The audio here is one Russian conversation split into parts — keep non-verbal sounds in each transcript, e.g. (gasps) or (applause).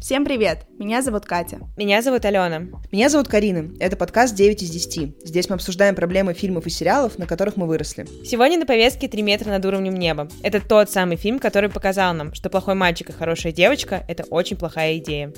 Всем привет! Меня зовут Катя. Меня зовут Алена. Меня зовут Карина. Это подкаст 9 из 10. Здесь мы обсуждаем проблемы фильмов и сериалов, на которых мы выросли. Сегодня на повестке «Три метра над уровнем неба». Это тот самый фильм, который показал нам, что плохой мальчик и хорошая девочка — это очень плохая идея.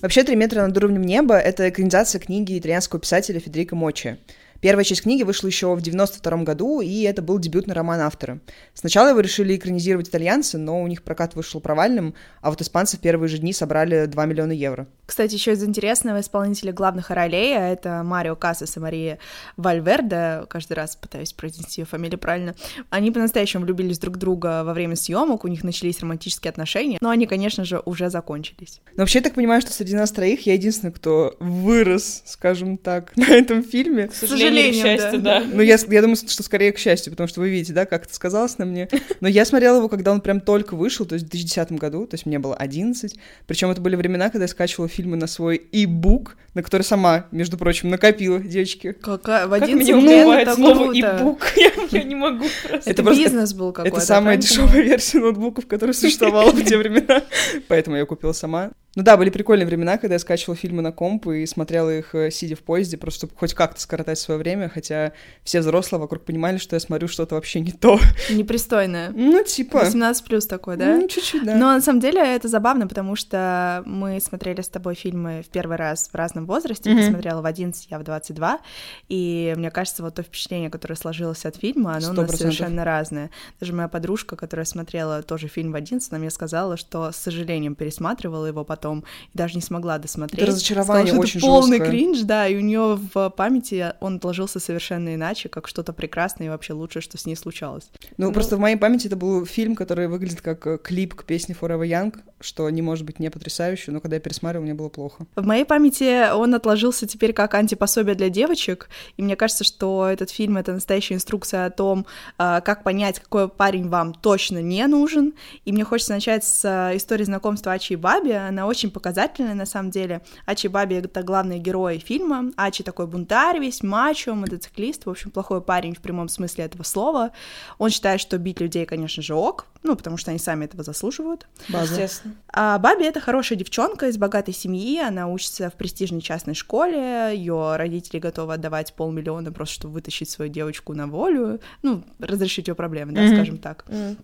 Вообще, «Три метра над уровнем неба» — это экранизация книги итальянского писателя Федерико Мочи. Первая часть книги вышла еще в 92 году, и это был дебютный роман автора. Сначала его решили экранизировать итальянцы, но у них прокат вышел провальным, а вот испанцы в первые же дни собрали 2 миллиона евро. Кстати, еще из интересного исполнителя главных ролей, а это Марио Кассас и Мария Вальверде, каждый раз пытаюсь произнести ее фамилию правильно, они по-настоящему влюбились друг в друга во время съемок, у них начались романтические отношения, но они, конечно же, уже закончились. Но вообще, я так понимаю, что среди нас троих я единственный, кто вырос, скажем так, (laughs) на этом фильме. К сожалению, к счастью, да. Ну, я, я думаю, что скорее к счастью, потому что вы видите, да, как это сказалось на мне. Но я смотрела его, когда он прям только вышел, то есть в 2010 году, то есть мне было 11. Причем это были времена, когда я скачивала фильмы на свой e-book, на который сама, между прочим, накопила, девочки. Какая? В Как 11 меня лет убивает это слово e-book. (laughs) Я, я не могу просто. Это, просто- бизнес был какой-то. Это самая дешевая версия ноутбуков, которая существовала в те времена. (laughs) Поэтому я купила сама. Ну да, были прикольные времена, когда я скачивала фильмы на комп и смотрела их, э, сидя в поезде, просто чтобы хоть как-то скоротать свое время, хотя все взрослые вокруг понимали, что я смотрю что-то вообще не то. (laughs) Непристойное. Ну, типа... 18 плюс такой, да? Ну, чуть-чуть, да. Но на самом деле это забавно, потому что мы смотрели с тобой фильмы в первый раз в разном возрасте. Ты Мгм. смотрела в 11, я в 22. И мне кажется, вот то впечатление, которое сложилось от фильма, оно у Сто нас совершенно разное. Даже моя подружка, которая смотрела тоже фильм в 11, она мне сказала, что с сожалением пересматривала его потом и даже не смогла досмотреть. Это разочарование Сказала, очень это полный жесткое. кринж, да, и у нее в памяти он отложился совершенно иначе, как что-то прекрасное и вообще лучшее, что с ней случалось. Ну, Ну- просто в моей памяти это был фильм, который выглядит как э, клип к песне Forever Young, что не может быть не потрясающе, но когда я пересматривал, мне было плохо. В моей памяти он отложился теперь как антипособие для девочек, и мне кажется, что этот фильм — это настоящая инструкция о том, а, как понять, какой парень вам точно не нужен, и мне хочется начать с а, истории знакомства Ачи и Баби, она очень показательная на самом деле. Ачи Баби — это главные герои фильма, Ачи такой бунтарь весь, мачо, мотоциклист, в общем, плохой парень в прямом смысле этого слова. Он считает, что бить людей, конечно же, ок, ну, потому что они сами этого заслуживают. База. Естественно. А Баби это хорошая девчонка из богатой семьи, она учится в престижной частной школе, ее родители готовы отдавать полмиллиона просто, чтобы вытащить свою девочку на волю, ну, разрешить ее проблемы, да, Мгм. скажем так. М.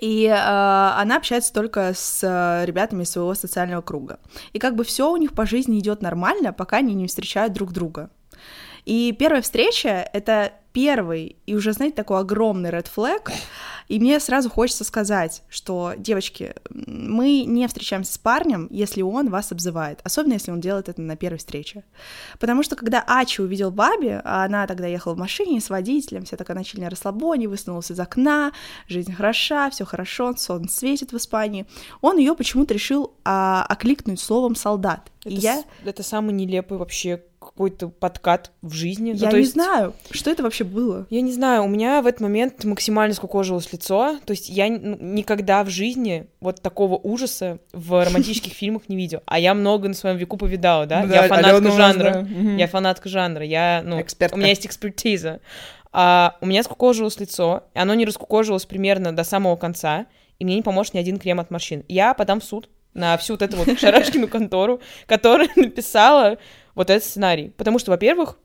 И э, она общается только с э, ребятами своего социального круга. И как бы все у них по жизни идет нормально, пока они не встречают друг друга. И первая встреча — это первый и уже, знаете, такой огромный red flag. И мне сразу хочется сказать, что, девочки, мы не встречаемся с парнем, если он вас обзывает, особенно если он делает это на первой встрече. Потому что когда Ачи увидел Баби, а она тогда ехала в машине с водителем, вся такая начали на расслабоне, высунулась из окна, жизнь хороша, все хорошо, солнце светит в Испании, он ее почему-то решил а, окликнуть словом солдат. Это, И я, это самый нелепый вообще какой-то подкат в жизни. Ну, я то не есть- знаю, что это вообще было. Я не знаю, у меня в этот момент максимально скукожилось лицо. То есть я ну, никогда в жизни вот такого ужаса в (laughs) романтических фильмах не видел. А я много на своем веку повидала, да? Ну я фанатка жанра. Я фанатка жанра. Я, ну, у меня есть экспертиза. А, у меня скукожилось лицо, и оно не раскукожилось примерно до самого конца, и мне не поможет ни один крем от морщин. Я подам в суд на всю вот эту вот (laughs) шарашкину контору, которая (laughs) написала вот этот сценарий. Потому что, во-первых,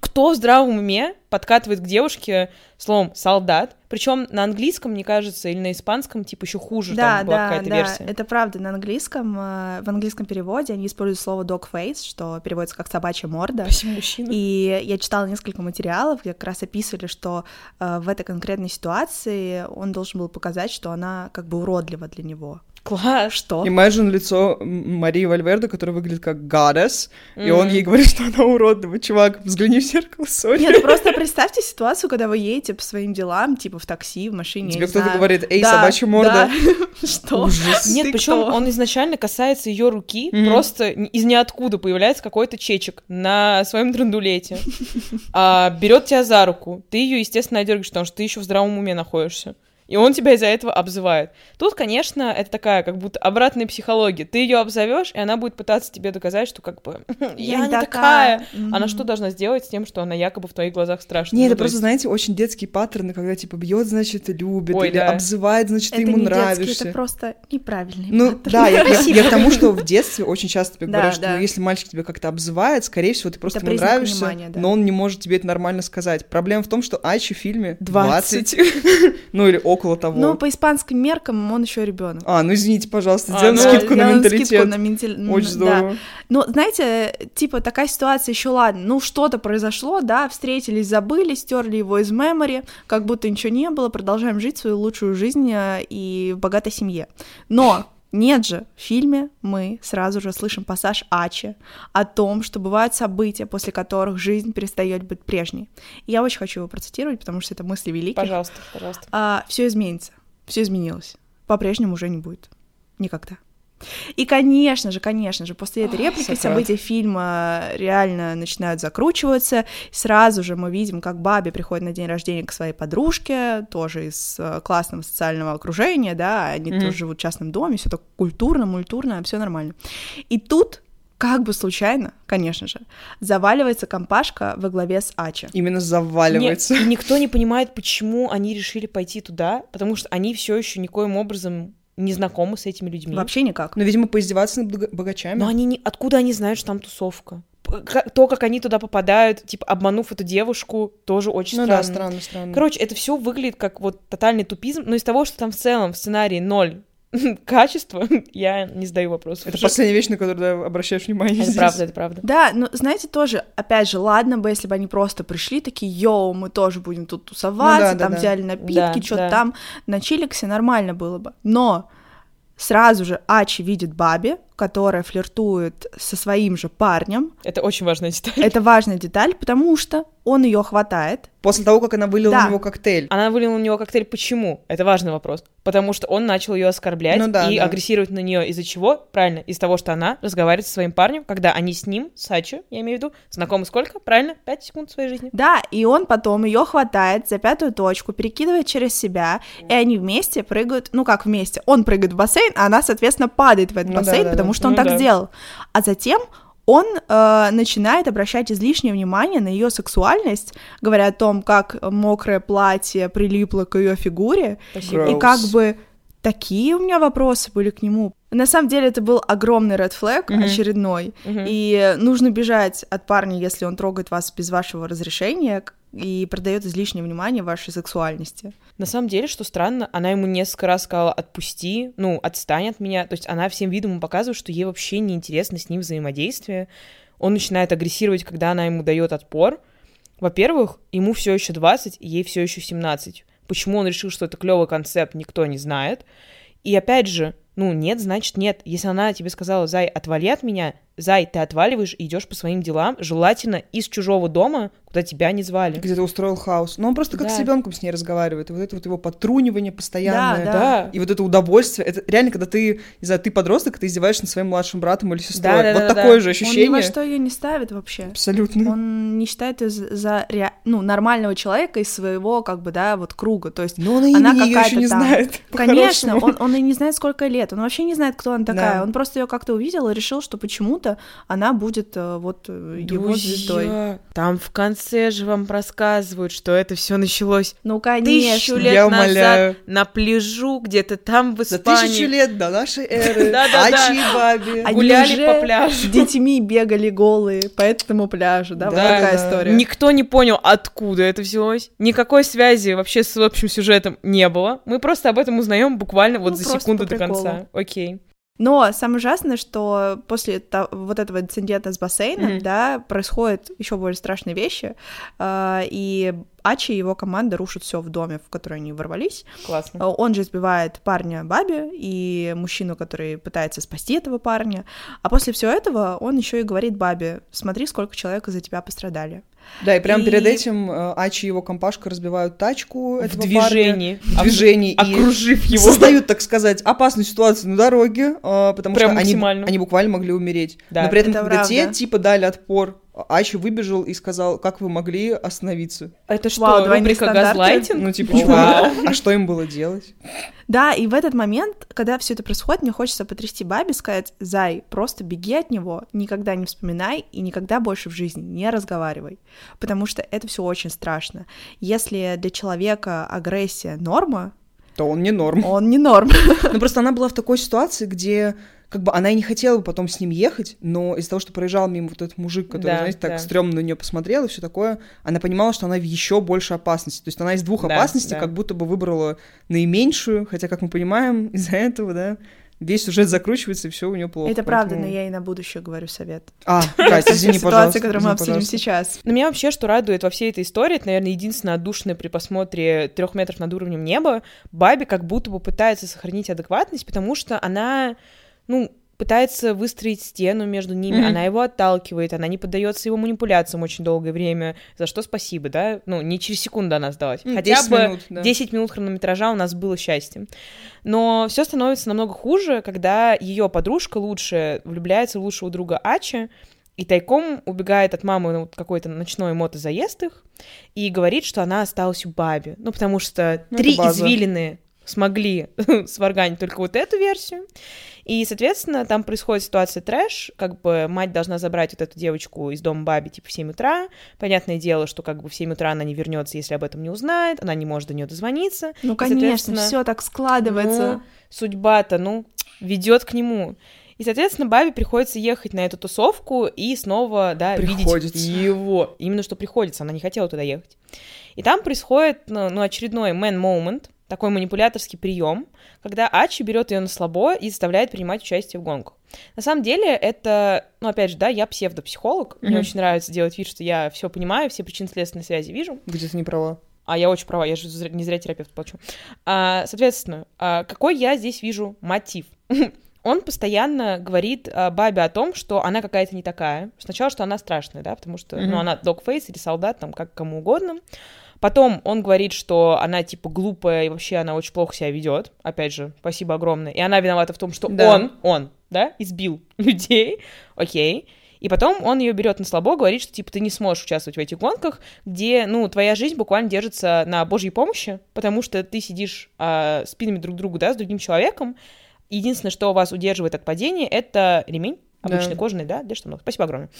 кто в здравом уме подкатывает к девушке словом солдат, причем на английском, мне кажется, или на испанском, типа еще хуже Да, там была да, какая-то да, версия. это правда. На английском, э, в английском переводе они используют слово dog face, что переводится как собачья морда. Спасибо, мужчина. И я читала несколько материалов, где как раз описывали, что э, в этой конкретной ситуации он должен был показать, что она как бы уродлива для него. Класс. Что? Imagine лицо Марии Вальверде, которая выглядит как goddess, и он ей говорит, что она уродлива. Чувак, взгляни в зеркало, сори. Нет, ну (laughs) просто представьте ситуацию, когда вы едете по своим делам, типа в такси, в машине. Тебе кто-то знаю. говорит, эй, Да, собачья морда. да. (laughs) Что? Ужас. Нет, причем он изначально касается ее руки, просто из ниоткуда появляется какой-то чечек на своем драндулете, а, берет тебя за руку, ты ее, естественно, одергаешь, потому что ты еще в здравом уме находишься. И он тебя из-за этого обзывает. Тут, конечно, это такая как будто обратная психология. Ты ее обзовешь, и она будет пытаться тебе доказать, что как бы (laughs) я, не такая. Она что должна сделать с тем, что она якобы в твоих глазах страшная? Не, Ну, это то просто, есть- знаете, очень детские паттерны, когда типа бьет, значит, любит, Ой, или да. обзывает, значит, ты Это ему не детский, нравишься. это просто неправильный Ну, паттерн. да, я, я- я к тому, что в детстве очень часто тебе Да, говорят, что да. ну, если мальчик тебя как-то обзывает, скорее всего, ты просто Это ему нравишься, внимания, да. но он не может тебе это нормально сказать. Проблема в том, что Ачи в фильме 20. 20, (laughs) ну или около того. Ну, по испанским меркам он еще ребенок. А, ну извините, пожалуйста, А, сделаем ну, скидку на менталитет. скидку на менталь- Очень да. здорово. Ну, знаете, типа такая ситуация еще ладно, ну что-то произошло, да, встретились, забыли, стерли его из мемори, как будто ничего не было, продолжаем жить свою лучшую жизнь э, и в богатой семье. Но нет же, в фильме мы сразу же слышим пассаж Ачи о том, что бывают события, после которых жизнь перестает быть прежней. И я очень хочу его процитировать, потому что это мысли великих. Пожалуйста, пожалуйста. все изменится, все изменилось. По-прежнему уже не будет. Никогда. И, конечно же, конечно же, после этой реплики Сократ. события фильма реально начинают закручиваться. Сразу же мы видим, как Баби приходит на день рождения к своей подружке, тоже из э, классного социального окружения, да, они Мгм. тоже живут в частном доме, все так культурно, мультурно, все нормально. И тут, как бы случайно, конечно же, заваливается компашка во главе с Ачи. Именно заваливается. Не- и никто не понимает, почему они решили пойти туда, потому что они все еще никоим образом не знакомы с этими людьми. Вообще никак. Ну, видимо, поиздеваться над бога- богачами. Но они не... откуда они знают, что там тусовка? То, как они туда попадают, типа, обманув эту девушку, тоже очень ну да, странно. странно, странно. Короче, это все выглядит как вот тотальный тупизм, но из того, что там в целом в сценарии ноль (laughs) качества, (laughs) я не задаю вопросов. это последняя вещь, на которую ты обращаешь внимание Это здесь. правда, это правда. Да, но знаете, тоже, опять же, ладно бы, если бы они просто пришли такие, йоу, мы тоже будем тут тусоваться, Ну да, там да. взяли напитки, Да, что-то да. там, на чиликсе нормально было бы. Но сразу же Ачи видит Баби, которая флиртует со своим же парнем. Это очень важная деталь. Это важная деталь, потому что он ее хватает. После того, как она вылила Да. на него коктейль. Она вылила на него коктейль. Почему? Это важный вопрос. Потому что он начал ее оскорблять Ну да, и да. агрессировать на нее. Из-за чего? Правильно, из того, что она разговаривает со своим парнем, когда они с ним, Сачи, я имею в виду, знакомы сколько? Правильно? Пять секунд своей жизни. Да, и он потом ее хватает за пятую точку, перекидывает через себя, и они вместе прыгают, ну как вместе, он прыгает в бассейн, а она, соответственно, падает в этот Ну да, бассейн, да, потому да. что он Ну так да. сделал. А затем он э, начинает обращать излишнее внимание на ее сексуальность, говоря о том, как мокрое платье прилипло к ее фигуре. Gross. и как бы такие у меня вопросы были к нему. На самом деле это был огромный red flag Мгм. очередной, Мгм. и нужно бежать от парня, если он трогает вас без вашего разрешения и продает излишнее внимание вашей сексуальности. На самом деле, что странно, она ему несколько раз сказала «отпусти», ну, «отстань от меня». То есть она всем видом ему показывает, что ей вообще не интересно с ним взаимодействие. Он начинает агрессировать, когда она ему дает отпор. Во-первых, ему все еще 20, и ей все еще 17. Почему он решил, что это клевый концепт, никто не знает. И опять же, ну, нет, значит нет. Если она тебе сказала, Зай, отвали от меня, Зай, ты отваливаешь и идешь по своим делам, желательно из чужого дома, куда тебя не звали. Где-то устроил хаос. Но он просто как Да. с ребенком с ней разговаривает. И вот это вот его подтрунивание постоянное. Да, Да. И вот это удовольствие, это реально, когда ты, не знаю, ты подросток, ты издеваешься над своим младшим братом или сестрой. Да, да, вот да, такое да. же Он ни во ощущение. что ее не ставит вообще. Абсолютно. Он не считает ее за, ре- ну, нормального человека из своего, как бы, да, вот круга. То есть Но он и она имени её еще какая-то не там. знает. Конечно, он, он и не знает, сколько лет. Он вообще не знает, кто она такая. Да. Он просто ее как-то увидел и решил, что почему-то она будет э, вот э, его звездой. Друзья, Там в конце же вам рассказывают, что это все началось Ну, тысячу конечно. лет Я назад умоляю. на пляжу где-то там в За Испании. тысячу лет до нашей эры. (laughs) Да-да-да. Гуляли по пляжу. С детьми бегали голые по этому пляжу, да, вот такая история. Никто не понял, откуда это взялось. Никакой связи вообще с общим сюжетом не было. Мы просто об этом узнаем буквально вот Ну, за секунду до конца. Приколу. Окей. Но самое ужасное, что после то- вот этого инцидента с бассейном, Мгм. да, происходят еще более страшные вещи, а, и Ачи и его команда рушат все в доме, в который они ворвались. Классно. А, Он же избивает парня Баби и мужчину, который пытается спасти этого парня. А после всего этого он еще и говорит Баби: смотри, сколько человек из-за тебя пострадали. Да, и прямо И- перед этим э, Ачи и его компашка разбивают тачку В движении. парня. В движении. и Окружив его. Создают, так сказать, опасную ситуацию на дороге, э, потому Прям что они, они буквально могли умереть. Да. Но при этом, Это когда те типа дали отпор Ачи выбежал и сказал, как вы могли остановиться? Это что, Вау, рубрика газлайтинг? Ну, типа, Вау. чувак, а что им было делать? Да, и в этот момент, когда все это происходит, мне хочется потрясти бабе, сказать, Зай, просто беги от него, никогда не вспоминай и никогда больше в жизни не разговаривай, потому что это все очень страшно. Если для человека агрессия норма, То он не норм. он не норм. Ну, просто она была в такой ситуации, где как бы она и не хотела бы потом с ним ехать, но из-за того, что проезжал мимо вот этот мужик, который, Да, знаете, так да. стрёмно на нее посмотрел и все такое, она понимала, что она в еще больше опасности. То есть она из двух Да, опасностей да. как будто бы выбрала наименьшую, хотя, как мы понимаем, из-за этого, да, весь сюжет закручивается, и все у нее плохо. Это правда, Поэтому- но я и на будущее говорю совет. А, Катя, извини, пожалуйста. Ситуация, которую мы обсудим сейчас. Но меня вообще что радует во всей этой истории, это, наверное, единственное отдушное при просмотре трех метров над уровнем неба, Баби как будто бы пытается сохранить адекватность, потому что она, ну, пытается выстроить стену между ними, Мгм. она его отталкивает, она не поддается его манипуляциям очень долгое время, за что спасибо, да? Ну, не через секунду она сдалась. Ну, Хотя 10 бы минут, да. 10 минут хронометража у нас было счастье. Но все становится намного хуже, когда ее подружка лучше влюбляется в лучшего друга Ачи, и тайком убегает от мамы на вот какой-то ночной мотозаезд их и говорит, что она осталась у Баби. Ну, потому что Ну, три извилины смогли (laughs) сварганить только вот эту версию. И, соответственно, там происходит ситуация трэш, как бы мать должна забрать вот эту девочку из дома Баби, типа, в 7 утра. Понятное дело, что как бы в 7 утра она не вернется, если об этом не узнает, она не может до нее дозвониться. Ну, И, конечно, все так складывается. ну, судьба-то, ну, ведет к нему. И, соответственно, Бабе приходится ехать на эту тусовку и снова, да, Приходится. видеть его. Именно что приходится, она не хотела туда ехать. И там происходит, ну, ну, очередной man moment, такой манипуляторский прием, когда Ачи берет ее на слабо и заставляет принимать участие в гонках. На самом деле это, ну, опять же, да, я псевдопсихолог, мне Мгм. очень нравится делать вид, что я все понимаю, все причинно-следственные связи вижу. Где-то не права. А я очень права, я же не зря терапевт плачу. А, соответственно, а, какой я здесь вижу мотив? (laughs) Он постоянно говорит а, Бабе о том, что она какая-то не такая. Сначала, что она страшная, да, потому что, Мгм. ну, она догфейс или солдат, там, как кому угодно. Потом он говорит, что она, типа, глупая, и вообще она очень плохо себя ведет. Опять же, спасибо огромное. И она виновата в том, что Да. он, он, да, избил (laughs) людей. Окей. И потом он ее берет на слабо, говорит, что типа ты не сможешь участвовать в этих гонках, где, ну, твоя жизнь буквально держится на божьей помощи, потому что ты сидишь а, спинами друг к другу, да, с другим человеком. Единственное, что вас удерживает от падения, это ремень, Да. обычный кожаный, да, для штанов. Спасибо огромное.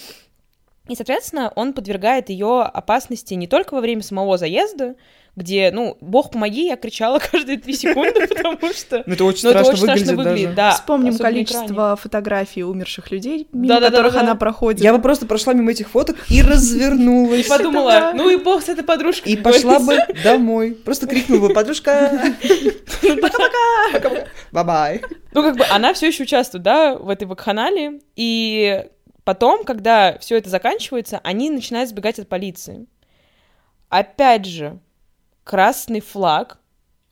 И, соответственно, он подвергает ее опасности не только во время самого заезда, где, ну, бог помоги, я кричала (laughs) каждые три секунды, потому что... Ну, это очень Ну, это страшно выглядит да. Вспомним количество фотографий умерших людей, мимо которых она проходит. Я бы просто прошла мимо этих фоток и развернулась. И подумала, ну и бог с этой подружкой. И (laughs) пошла бы домой. Просто крикнула бы, подружка. (laughs) Пока-пока. Bye-bye. Ну, как бы она все еще участвует, да, в этой вакханалии. И потом, когда все это заканчивается, они начинают сбегать от полиции. Опять же, красный флаг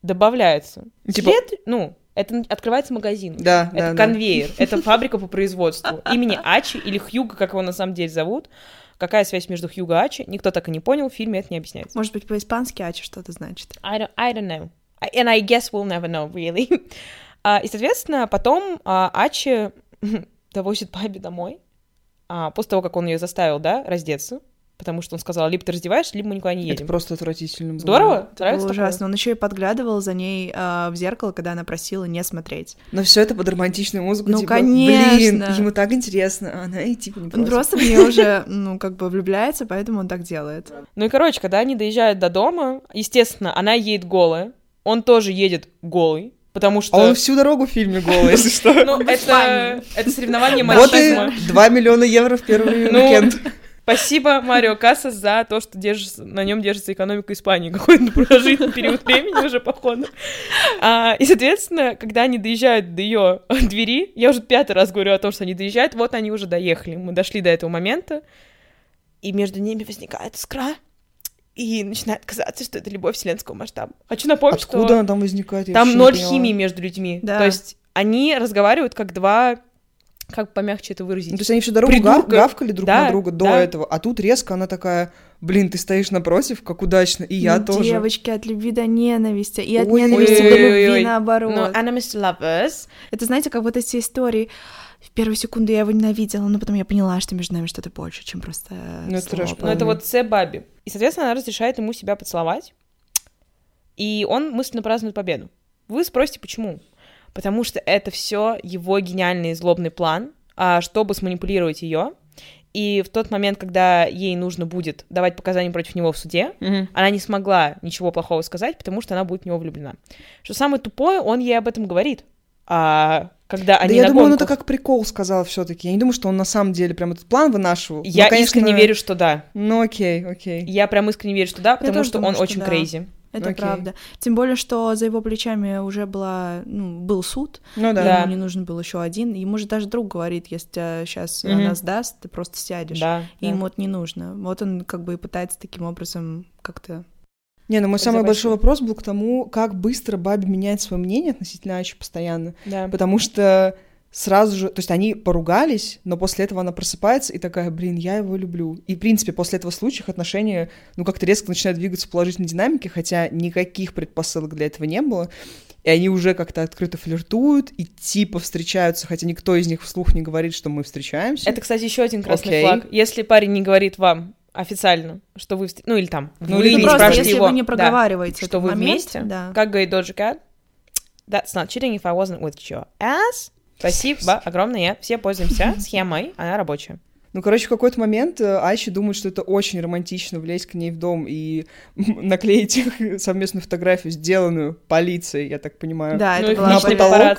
добавляется. Типа- След- ну, это открывается магазин. Да, Это да, да. конвейер, (laughs) это фабрика по производству. Имени Ачи или Хьюга, как его на самом деле зовут. Какая связь между Хьюго и Ачи, никто так и не понял, в фильме это не объясняется. Может быть, по-испански Ачи что-то значит. I don't, I don't know. And I guess we'll never know, really. (laughs) А, и, соответственно, потом а, Ачи (laughs) довозит Баби домой, а, после того, как он ее заставил, да, раздеться, потому что он сказал, либо ты раздеваешься, либо мы никуда не Это едем. просто отвратительно было. Здорово? Это Нравится было такое? ужасно. Он еще и подглядывал за ней а, в зеркало, когда она просила не смотреть. Но все это под романтичную музыку. Ну, типа, конечно. Блин, ему так интересно. А она и типа не Он просто в нее уже, ну, как бы влюбляется, поэтому он так делает. Ну и, короче, когда они доезжают до дома, естественно, она едет голая, он тоже едет голый, потому что... А он всю дорогу в фильме голый, если что. Ну, это, это соревнование Вот и мачизма. 2 миллиона евро в первый Ну, уикенд. Спасибо, Марио Кассас, за то, что держится, на нем держится экономика Испании. Какой-то продолжительный период времени уже, походу. А, и, соответственно, когда они доезжают до ее двери, я уже пятый раз говорю о том, что они доезжают, вот они уже доехали. Мы дошли до этого момента, и между ними возникает искра, и начинает казаться, что это любовь вселенского масштаба. Хочу напомнить, что... Откуда она там возникает? Я Там ноль химии между людьми. Да. То есть они разговаривают как два как помягче это выразить? Ну, то есть они всю дорогу Придурка. гавкали друг Да, на друга до да. этого, а тут резко она такая, блин, ты стоишь напротив, как удачно, и я Ну, тоже. Девочки от любви до ненависти, и от Ой, ненависти до ой-ой-ой. любви наоборот. Ну, enemies to lovers. Это, знаете, как вот эти истории. В первую секунду я его ненавидела, но потом я поняла, что между нами что-то больше, чем просто Ну, это трэш, Ну, это вот С Баби. И, соответственно, она разрешает ему себя поцеловать. И он мысленно празднует победу. Вы спросите, почему? Потому что это все его гениальный злобный план, а, чтобы сманипулировать ее. И в тот момент, когда ей нужно будет давать показания против него в суде, Мгм. она не смогла ничего плохого сказать, потому что она будет в него влюблена. Что самое тупое, он ей об этом говорит. А когда Да они я на думаю, он это гонках- как прикол сказал все таки Я не думаю, что он на самом деле прям этот план вынашивал. Я Ну, конечно, искренне верю, что да. Ну, окей, окей. Я прям искренне верю, что да, потому что думаю, он что очень да. крейзи. Это Окей. правда. Тем более, что за его плечами уже была, ну, был суд, Ну да. Да. ему не нужен был еще один. Ему же даже друг говорит, если тебя сейчас Мгм. она сдаст, ты просто сядешь. Да. И да. ему это не нужно. Вот он как бы и пытается таким образом как-то... Не, ну мой самый большой вопрос был к тому, как быстро Баби меняет свое мнение относительно Ачи постоянно. Да. Потому что сразу же, то есть они поругались, но после этого она просыпается и такая, блин, я его люблю. И, в принципе, после этого случая их отношения, ну, как-то резко начинают двигаться в положительной динамике, хотя никаких предпосылок для этого не было. И они уже как-то открыто флиртуют и типа встречаются, хотя никто из них вслух не говорит, что мы встречаемся. Это, кстати, еще один красный Окей. флаг. Если парень не говорит вам официально, что вы... встр- Ну, или там, Ну, или не просто спрашиваете если его, вы не да, проговариваете что этот вы момент, вместе, да. как говорит Доджи Кат, that's not cheating if I wasn't with your ass. Спасибо огромное. Все пользуемся (laughs) схемой, она рабочая. Ну, короче, в какой-то момент э, Айща думает, что это очень романтично влезть к ней в дом и (laughs) наклеить их совместную фотографию, сделанную полицией, я так понимаю. Да, ну, это их была на потолок.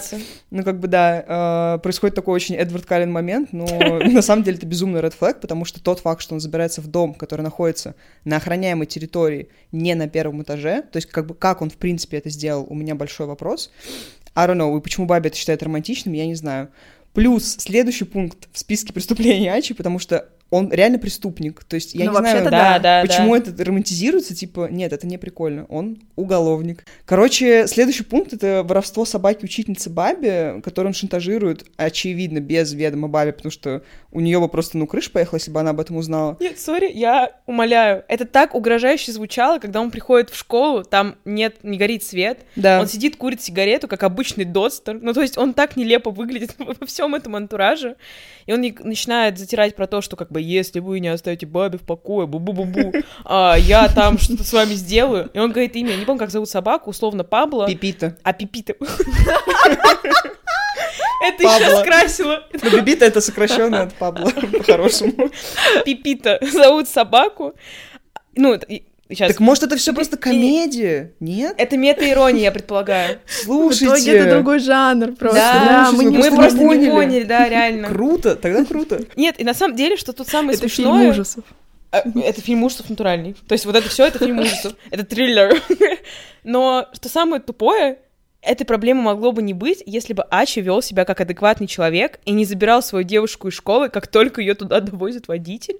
Ну, как бы, да, э, происходит такой очень Эдвард Каллен момент, но (laughs) на самом деле это безумный ред флаг, потому что тот факт, что он забирается в дом, который находится на охраняемой территории, не на первом этаже, то есть как бы как он в принципе это сделал, у меня большой вопрос. I don't know, и почему Баби это считает романтичным, я не знаю. Плюс следующий пункт в списке преступлений Ачи, потому что он реально преступник. То есть я Ну, не знаю, Да, да, Почему да. это романтизируется? Типа, нет, это не прикольно. Он уголовник. Короче, следующий пункт — это воровство собаки-учительницы Баби, которую он шантажирует, очевидно, без ведома Баби, потому что у нее бы просто, ну, крыша поехала, если бы она об этом узнала. Нет, сори, я умоляю. Это так угрожающе звучало, когда он приходит в школу, там нет, не горит свет, Да. он сидит, курит сигарету, как обычный достер. Ну, то есть он так нелепо выглядит (laughs) во всем этом антураже. И он начинает затирать про то, что как бы если вы не оставите Баби в покое, бу-бу-бу-бу, а, я там что-то с вами сделаю. И он говорит имя, я не помню, как зовут собаку, условно Пабло, Пипита. а Пипита. (laughs) Это еще скрасило. Ну, Пипита — это сокращенно от Пабло, по-хорошему. Пипита зовут собаку. Ну, сейчас. Так может, это все просто комедия? Нет? Это мета-ирония, я предполагаю. (laughs) В итоге это Слушайте, другой жанр просто. Да, слушайте, мы, вы просто не просто не поняли. поняли, да, реально. круто, тогда круто. Нет, и на самом деле, что тут самое Это фильм смешное... ужасов. А, Это фильм ужасов натуральный. То есть вот это все это фильм ужасов. (laughs) Это триллер. (laughs) Но что самое тупое, этой проблемы могло бы не быть, если бы Ачи вел себя как адекватный человек и не забирал свою девушку из школы, как только ее туда довозит водитель.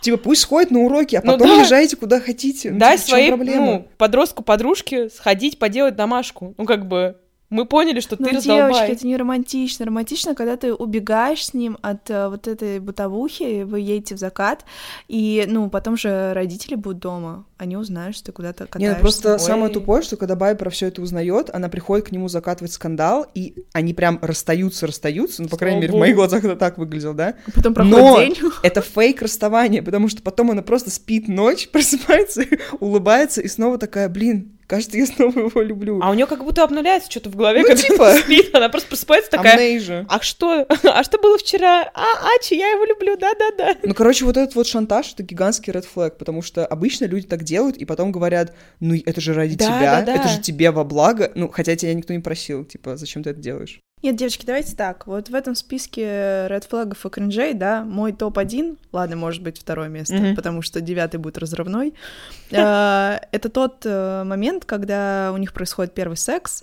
Типа, пусть сходит на уроки, а Ну потом да. езжайте куда хотите. Ну, Дай типа, своей ну, подростку-подружке сходить поделать домашку. Ну, как бы, мы поняли, что Ну, ты девочки, раздолбай. это не романтично. Романтично, когда ты убегаешь с ним от э, вот этой бытовухи, вы едете в закат, и, ну, потом же родители будут дома, они узнают, что ты куда-то Не, катаешься. ну просто Ой. самое тупое, что когда Бай про все это узнает, она приходит к нему закатывать скандал, и они прям расстаются, расстаются, ну, по крайней мере, в моих глазах это так выглядело, да? Потом проходит Но день. (laughs) это фейк расставания, потому что потом она просто спит ночь, (laughs) просыпается, улыбается и снова такая, блин, кажется, я снова его люблю. А у нее как будто обнуляется что-то в голове, Ну, когда типа. она спит. Она просто просыпается такая, Амнейжа. а что? А что было вчера? А, Ачи, я его люблю, да-да-да. Ну, короче, вот этот вот шантаж — это гигантский ред флэг, потому что обычно люди так делают, и потом говорят, ну, это же ради Да, тебя, да, да. это же тебе во благо, ну, хотя тебя никто не просил, типа, зачем ты это делаешь? Нет, девочки, давайте так. Вот в этом списке ред флагов и кринжей, да, мой топ-1, ладно, может быть, второе место, Мгм. потому что девятый будет разрывной. (laughs) Э, Это тот э, момент, когда у них происходит первый секс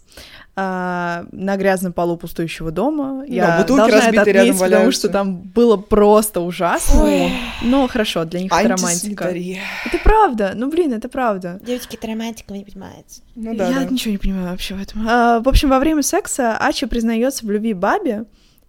а, на грязном полу пустующего дома. Я бутылки должна это отметить, потому что там было просто ужасно. Но хорошо, для них это романтика. Это правда, ну блин, это правда. Девочки, это романтика, вы не понимаете. Ну Я ничего не понимаю вообще в этом. А, в общем, во время секса Ачи признается в любви Бабе,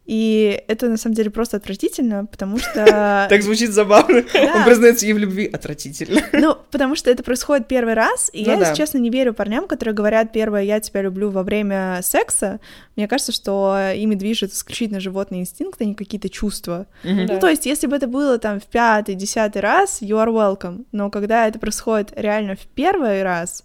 И это на самом деле просто отвратительно, потому что... (laughs) Так звучит забавно. (laughs) Он признается ей в любви отвратительно. (laughs) Ну, потому что это происходит первый раз, и я, если честно, не верю парням, которые говорят первое «я тебя люблю» во время секса. Мне кажется, что ими движет исключительно животный инстинкт, а не какие-то чувства. Ну, то есть, если бы это было там в пятый, десятый раз, you are welcome. Но когда это происходит реально в первый раз,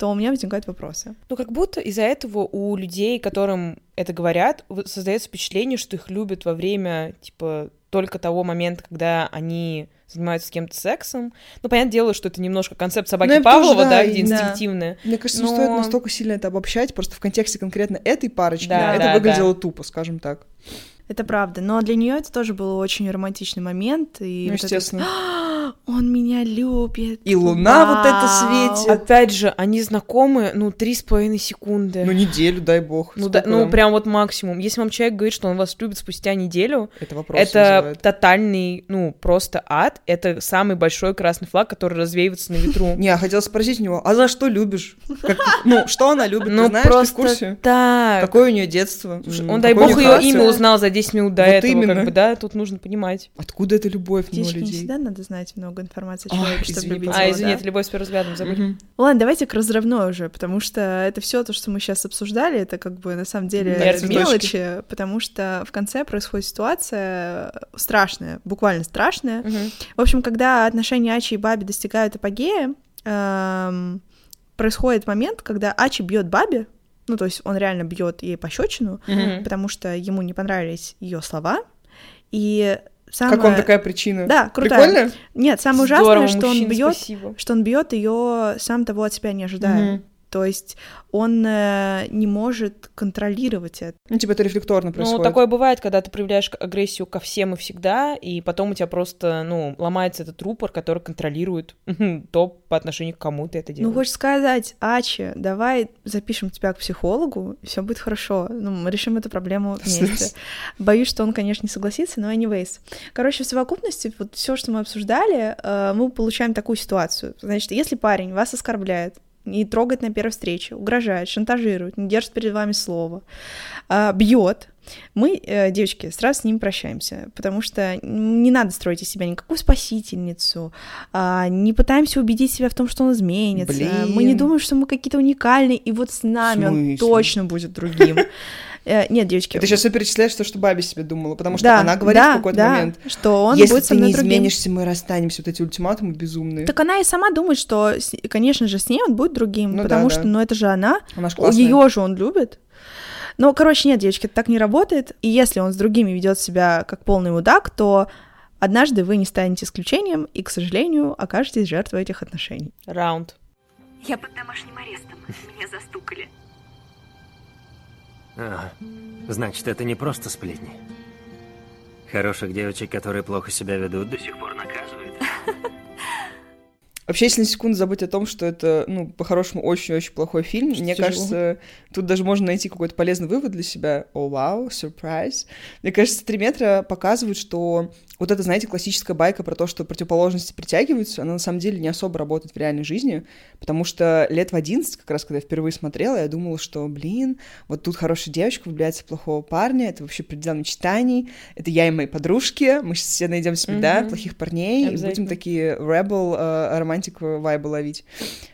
то у меня возникают вопросы. Ну, как будто из-за этого у людей, которым это говорят, создается впечатление, что их любят во время, типа, только того момента, когда они занимаются с кем-то сексом. Ну, понятное дело, что это немножко концепт собаки ну, Павлова, тоже, да, да, где инстинктивная. Мне кажется, но... не стоит настолько сильно это обобщать, просто в контексте конкретно этой парочки да, это да, выглядело да. тупо, скажем так. Это правда, но для нее это тоже был очень романтичный момент. И ну, вот естественно. Это... (gasps) Он меня любит. И луна Вау. вот это светит. Опять же, они знакомы, ну, три с половиной секунды. Ну, неделю, дай бог. Ну, да, ну, прям вот максимум. Если вам человек говорит, что он вас любит спустя неделю, это, вопрос это вызывает. тотальный, ну, просто ад. Это самый большой красный флаг, который развеивается на ветру. (laughs) Не, я хотела спросить у него, а за что любишь? Ну, что она любит, ну, ты знаешь, просто в курсе? так. Какое у нее детство? Он, дай бог, ее имя узнал за 10 минут до этого, как бы, да, тут нужно понимать. Откуда эта любовь мимо людей? не всегда надо знать много информации о человеке, чтобы любить А, извини, это любовь с первым взглядом, забыли. Ладно, давайте к разрывной уже, потому что это все то, что мы сейчас обсуждали, это как бы на самом деле мелочи, потому что в конце происходит ситуация страшная, буквально страшная. В общем, когда отношения Ачи и Баби достигают апогея, эм, происходит момент, когда Ачи бьет Баби, ну, то есть он реально бьет ей пощечину, mm-hmm. потому что ему не понравились ее слова. И самое... Как вам такая причина? Да, крутая. Прикольно? Нет, самое Здорово, ужасное, что он бьет, что он бьет ее сам того от себя не ожидая. Mm-hmm. То есть он э, не может контролировать это. Ну, типа это рефлекторно происходит. Ну, такое бывает, когда ты проявляешь агрессию ко всем и всегда, и потом у тебя просто, ну, ломается этот рупор, который контролирует то, по отношению к кому ты это ну, делаешь. Ну, хочешь сказать, Ачи, давай запишем тебя к психологу, и все будет хорошо. Ну, мы решим эту проблему вместе. Боюсь, что он, конечно, не согласится, но anyways. Короче, в совокупности, вот все, что мы обсуждали, э, мы получаем такую ситуацию. Значит, если парень вас оскорбляет, не трогает на первой встрече, угрожает, шантажирует, не держит перед вами слово, а, бьет, мы, э, девочки, сразу с ним прощаемся, потому что не надо строить из себя никакую спасительницу, а, не пытаемся убедить себя в том, что он изменится, Блин. мы не думаем, что мы какие-то уникальные, и вот с нами он точно будет другим. Э, нет, девочки. Ты сейчас все перечисляешь то, что Баби себе думала, потому что да, она говорит да, в какой-то да, момент, что он если будет ты не другим. изменишься, мы расстанемся. Вот эти ультиматумы безумные. Так она и сама думает, что, конечно же, с ней он будет другим, ну, потому да, что, да. ну это же она, она ее же он любит. Но, короче, нет, девочки, это так не работает. И если он с другими ведет себя как полный мудак, то однажды вы не станете исключением и, к сожалению, окажетесь жертвой этих отношений. Раунд. Я под домашним арестом. Меня застукали. А, значит, это не просто сплетни. Хороших девочек, которые плохо себя ведут, до сих пор наказывают. (laughs) Вообще, если на секунду забыть о том, что это, ну, по-хорошему, очень-очень плохой фильм, что мне тяжело. кажется, тут даже можно найти какой-то полезный вывод для себя. О, вау, сюрприз. Мне кажется, «Три метра» показывают, что вот это, знаете, классическая байка про то, что противоположности притягиваются, она на самом деле не особо работает в реальной жизни, потому что лет в 11, как раз когда я впервые смотрела, я думала, что, блин, вот тут хорошая девочка влюбляется в плохого парня, это вообще предел мечтаний, это я и мои подружки, мы сейчас все найдем себе, mm-hmm. да, плохих парней, и будем такие rebel, э, романтик вайбы ловить.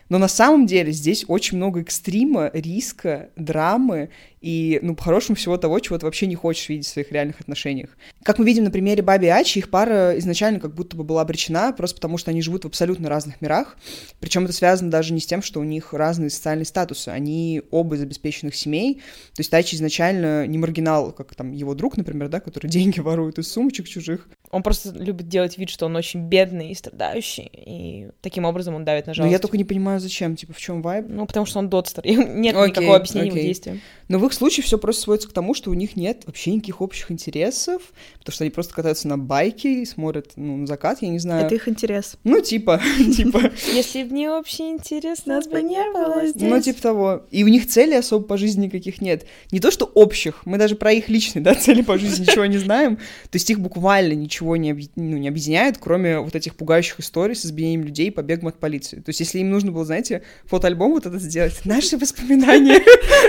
Но на самом деле здесь очень много экстрима, риска, драмы и, ну, по-хорошему, всего того, чего ты вообще не хочешь видеть в своих реальных отношениях. Как мы видим на примере Баби и Ачи, их пара изначально как будто бы была обречена, просто потому что они живут в абсолютно разных мирах. Причем это связано даже не с тем, что у них разные социальные статусы. Они оба из обеспеченных семей. То есть Ачи изначально не маргинал, как там его друг, например, да, который (laughs) деньги ворует из сумочек чужих. Он просто любит делать вид, что он очень бедный и страдающий, и таким образом он давит на жалость. Но я только не понимаю, зачем, типа, в чем вайб? Ну, потому что он дотстер, (laughs) нет okay, никакого объяснения okay. его действиям. Но в их случае все просто сводится к тому, что у них нет вообще никаких общих интересов, потому что они просто катаются на байке и смотрят ну, на закат, я не знаю. Это их интерес. Ну, типа, (laughs) типа. Если бы не общий интерес, нас бы не было здесь. Ну, типа того. И у них цели особо по жизни никаких нет. Не то, что общих, мы даже про их личные, да, (laughs) цели по жизни ничего не знаем. То есть их буквально ничего не, объ... ну, не объединяет, кроме вот этих пугающих историй с избиением людей и побегом от полиции. То есть если им нужно было, знаете, фотоальбом вот этот сделать, наши воспоминания.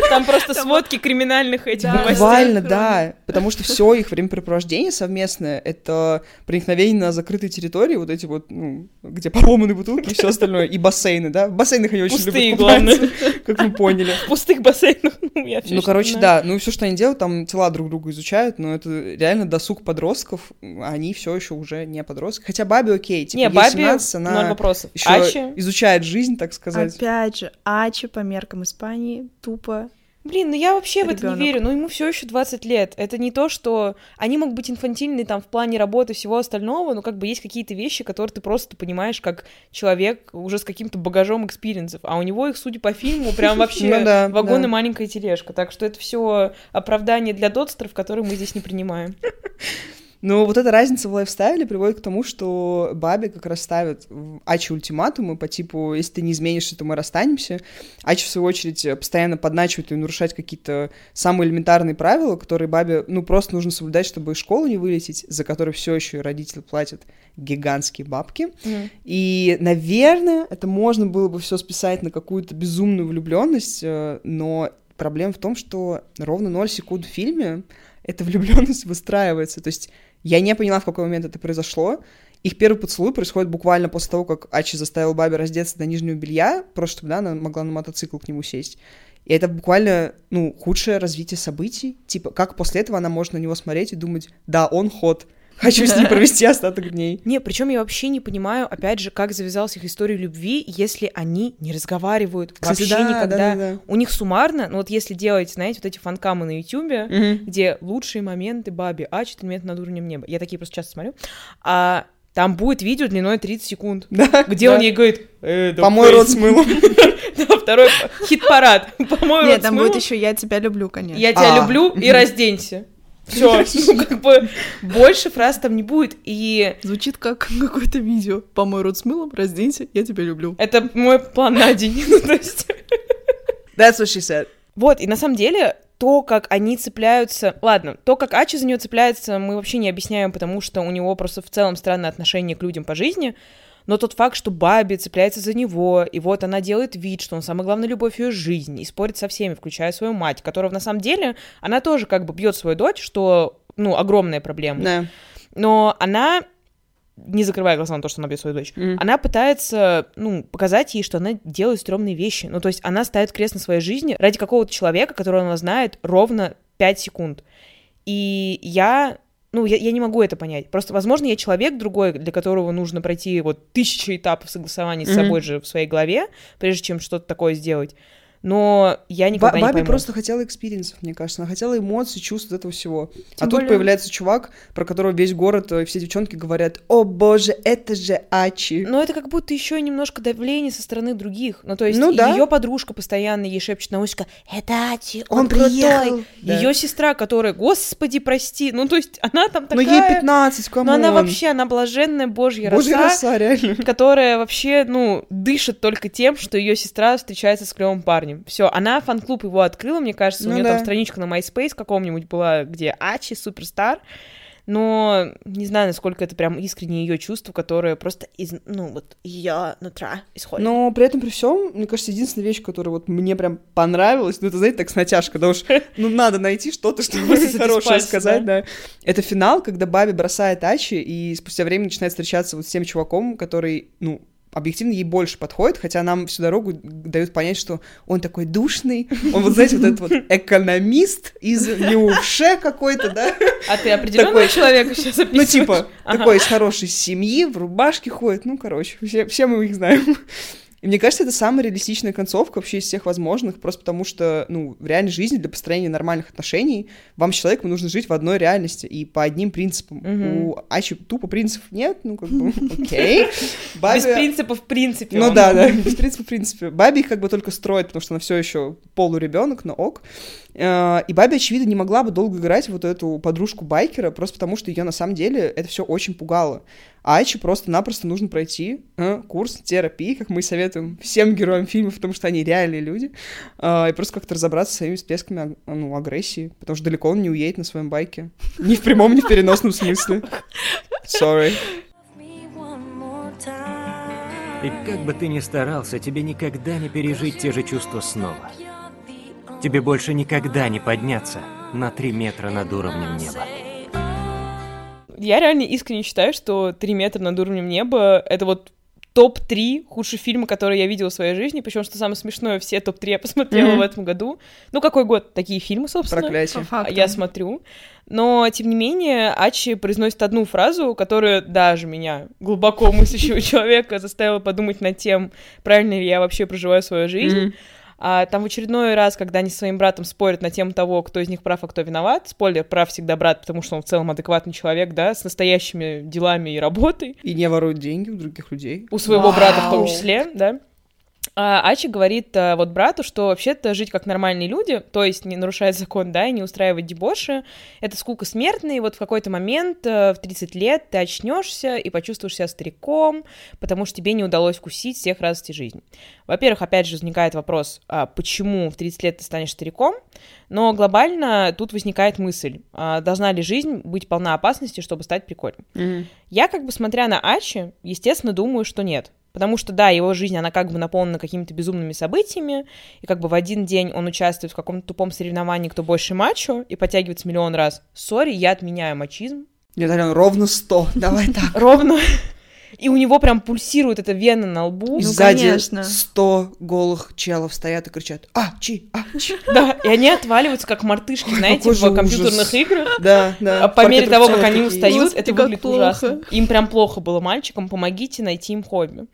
Там просто сводки криминальных этих Да. новостей. Буквально, да. Потому что все их времяпрепровождение совместное — это проникновение на закрытые территории, вот эти вот, ну, где поломаны бутылки и все остальное, и бассейны, да? В бассейнах они очень Пустые, любят купаться, главное. как мы поняли. В пустых бассейнах. (laughs) Ну, я Ну, короче, знаю. да. Ну, и все, что они делают, там тела друг друга изучают, но это реально досуг подростков, а они все еще уже не подростки. Хотя Баби окей, типа, Не, ей Баби, 17, ноль она вопросов. еще Ачи, изучает жизнь, так сказать. Опять же, Ачи по меркам Испании тупо. Блин, ну я вообще в это Ребёнок. не верю. Ну ему все еще 20 лет. Это не то, что они могут быть инфантильны там в плане работы и всего остального, но как бы есть какие-то вещи, которые ты просто понимаешь как человек уже с каким-то багажом experience ов. А у него их, судя по фильму, прям (laughs) вообще Ну да, вагон и маленькая тележка. Так что это все оправдание для дотстеров, которые мы здесь не принимаем. (laughs) Но вот эта разница в lifestyle е приводит к тому, что Баби как раз ставит Ачи ультиматумы по типу, если ты не изменишься, то мы расстанемся. Ачи, в свою очередь, постоянно подначивает и нарушать какие-то самые элементарные правила, которые Бабе, ну, просто нужно соблюдать, чтобы из школы не вылететь, за которые все еще родители платят гигантские бабки. И, наверное, это можно было бы все списать на какую-то безумную влюбленность, э, но проблема в том, что ровно 0 секунд в фильме эта влюбленность выстраивается. То есть я не поняла, в какой момент это произошло. Их первый поцелуй происходит буквально после того, как Ачи заставил Баби раздеться до нижнего белья, просто чтобы да, она могла на мотоцикл к нему сесть. И это буквально, ну, худшее развитие событий. Типа, как после этого она может на него смотреть и думать, да, он ход, хочу с ним (laughs) провести остаток дней. Не, причем я вообще не понимаю, опять же, как завязалась их история любви, если они не разговаривают Кстати, вообще да, никогда. да, да, да. У них суммарно, ну вот если делать, знаете, вот эти фанкамы на Ютубе, Мгм. где лучшие моменты Баби, а 4 метра над уровнем неба. Я такие просто часто смотрю. А там будет видео длиной 30 секунд, Да, где да. он ей говорит, э, да Помой рот фейс». с мылом. (laughs) Да, второй хит-парад. Помой Нет, рот с там будет еще «Я тебя люблю», конечно. Я тебя А. люблю и разденься. Все, ну как бы больше фраз там не будет. И Звучит как (laughs) какое-то видео. Помой рот с мылом, разденься, я тебя люблю. это мой план на день. (laughs) Ну, то есть... That's what she said. Вот, и на самом деле, то, как они цепляются... Ладно, то, как Ачи за нее цепляется, мы вообще не объясняем, потому что у него просто в целом странное отношение к людям по жизни. Но тот факт, что Баби цепляется за него, и вот она делает вид, что он самая главная любовь ее жизни, и спорит со всеми, включая свою мать, которая на самом деле, она тоже как бы бьет свою дочь, что, ну, огромная проблема. Да. Но она, не закрывая глаза на то, что она бьет свою дочь, Мгм. она пытается, ну, показать ей, что она делает стрёмные вещи. Ну, то есть она ставит крест на своей жизни ради какого-то человека, которого она знает ровно 5 секунд. И я, ну, я, я не могу это понять. Просто, возможно, я человек другой, для которого нужно пройти вот тысячи этапов согласования с Мгм. собой же в своей голове, прежде чем что-то такое сделать. Но я никогда не Баби пойму. просто хотела experience ов, мне кажется. Она хотела эмоций, чувств этого всего. а Тем тут более- появляется чувак, про которого весь город и все девчонки говорят, о боже, это же Ачи. Но это как будто еще немножко давление со стороны других. Ну, то есть Ну да. ее подружка постоянно ей шепчет на ушко, это Ачи, он, Он приехал». Да. Ее сестра, которая, господи, прости, ну, то есть она там Но такая... ей 15, Ну, come on. она вообще, она блаженная божья Божья роса, роса, реально. которая вообще, ну, дышит только тем, что ее сестра встречается с клевым парнем. Все, она фан-клуб его открыла, мне кажется, у Ну нее да. там страничка на MySpace каком-нибудь была, где Ачи, superstar. Но не знаю, насколько это прям искреннее ее чувство, которое просто из, ну, вот ее нутра исходит. Но при этом, при всем, мне кажется, единственная вещь, которая вот мне прям понравилась, ну, это, знаете, так с натяжкой, да уж, ну, надо найти что-то, что (laughs) из хорошее сказать, да. Это финал, когда Баби бросает Ачи, и спустя время начинает встречаться вот с тем чуваком, который, ну, объективно ей больше подходит, хотя нам всю дорогу дают понять, что он такой душный, он вот, знаете, вот этот вот (laughs) экономист из Неувше какой-то, да, а ты определенного такой- человека сейчас ну, описываешь? типа, Ага. такой из хорошей семьи, в рубашке ходит, ну, короче, все, все мы их знаем. И мне кажется, это самая реалистичная концовка вообще из всех возможных, просто потому что, ну, в реальной жизни для построения нормальных отношений вам с человеком нужно жить в одной реальности и по одним принципам. Мгм. У Ачи тупо принципов нет, ну, как бы, (laughs) окей. Без Баби- принципа в принципе. ну да, да, без принципа, в принципе. Баби их как бы только строит, потому что она все еще полуребенок, но ок. Э, И Баби, очевидно, не могла бы долго играть вот эту подружку байкера, просто потому что ее на самом деле это все очень пугало. А Ачи просто-напросто нужно пройти э, курс терапии, как мы советуем всем героям фильмов, потому что они реальные люди, э, и просто как-то разобраться со своими всплесками ну, агрессии, потому что далеко он не уедет на своем байке. Ни в прямом, ни в переносном смысле. Sorry. И как бы ты ни старался, тебе никогда не пережить те же чувства снова. Тебе больше никогда не подняться на три метра над уровнем неба. Я реально искренне считаю, что «Три метра над уровнем неба» — это вот топ-3 худших фильма, которые я видела в своей жизни, причем, что самое смешное, все топ-3 я посмотрела Мгм. в этом году. Ну, какой год? Такие фильмы, собственно. Проклятие. Я смотрю. Но, тем не менее, Ачи произносит одну фразу, которая даже меня, глубоко мыслящего (laughs) человека, заставила подумать над тем, правильно ли я вообще проживаю свою жизнь. А там в очередной раз, когда они со своим братом спорят на тему того, кто из них прав, а кто виноват, спойлер, прав всегда брат, потому что он в целом адекватный человек, да, с настоящими делами и работой, И не воруют деньги у других людей. у своего брата в том Вау. числе, да. А Ачи говорит а, вот брату, что вообще-то жить как нормальные люди, то есть не нарушать закон, да, и не устраивать дебоши, это скука смертная, и вот в какой-то момент э, в 30 лет ты очнешься и почувствуешь себя стариком, потому что тебе не удалось вкусить всех радостей жизни. Во-первых, опять же, возникает вопрос, а почему в 30 лет ты станешь стариком, но глобально тут возникает мысль, а должна ли жизнь быть полна опасности, чтобы стать прикольным? Мгм. Я как бы, смотря на Ачи, естественно, думаю, что нет. Потому что, да, его жизнь, она как бы наполнена какими-то безумными событиями, и как бы в один день он участвует в каком-то тупом соревновании, кто больше мачо, и подтягивается миллион раз. Сори, я отменяю мачизм. Нет, Ален, ровно 100. (laughs) Давай так. Ровно. И у него прям пульсирует эта вена на лбу. И Ну, сзади конечно. 100 голых челов стоят и кричат «А, чи, а, чи». (laughs) Да, и они отваливаются, как мартышки, (laughs) знаете, в компьютерных ужас. играх. Да, (laughs) да. А по мере того, как они устают, Господи, это выглядит плохо. ужасно. Им прям плохо было мальчикам, помогите найти им хобби.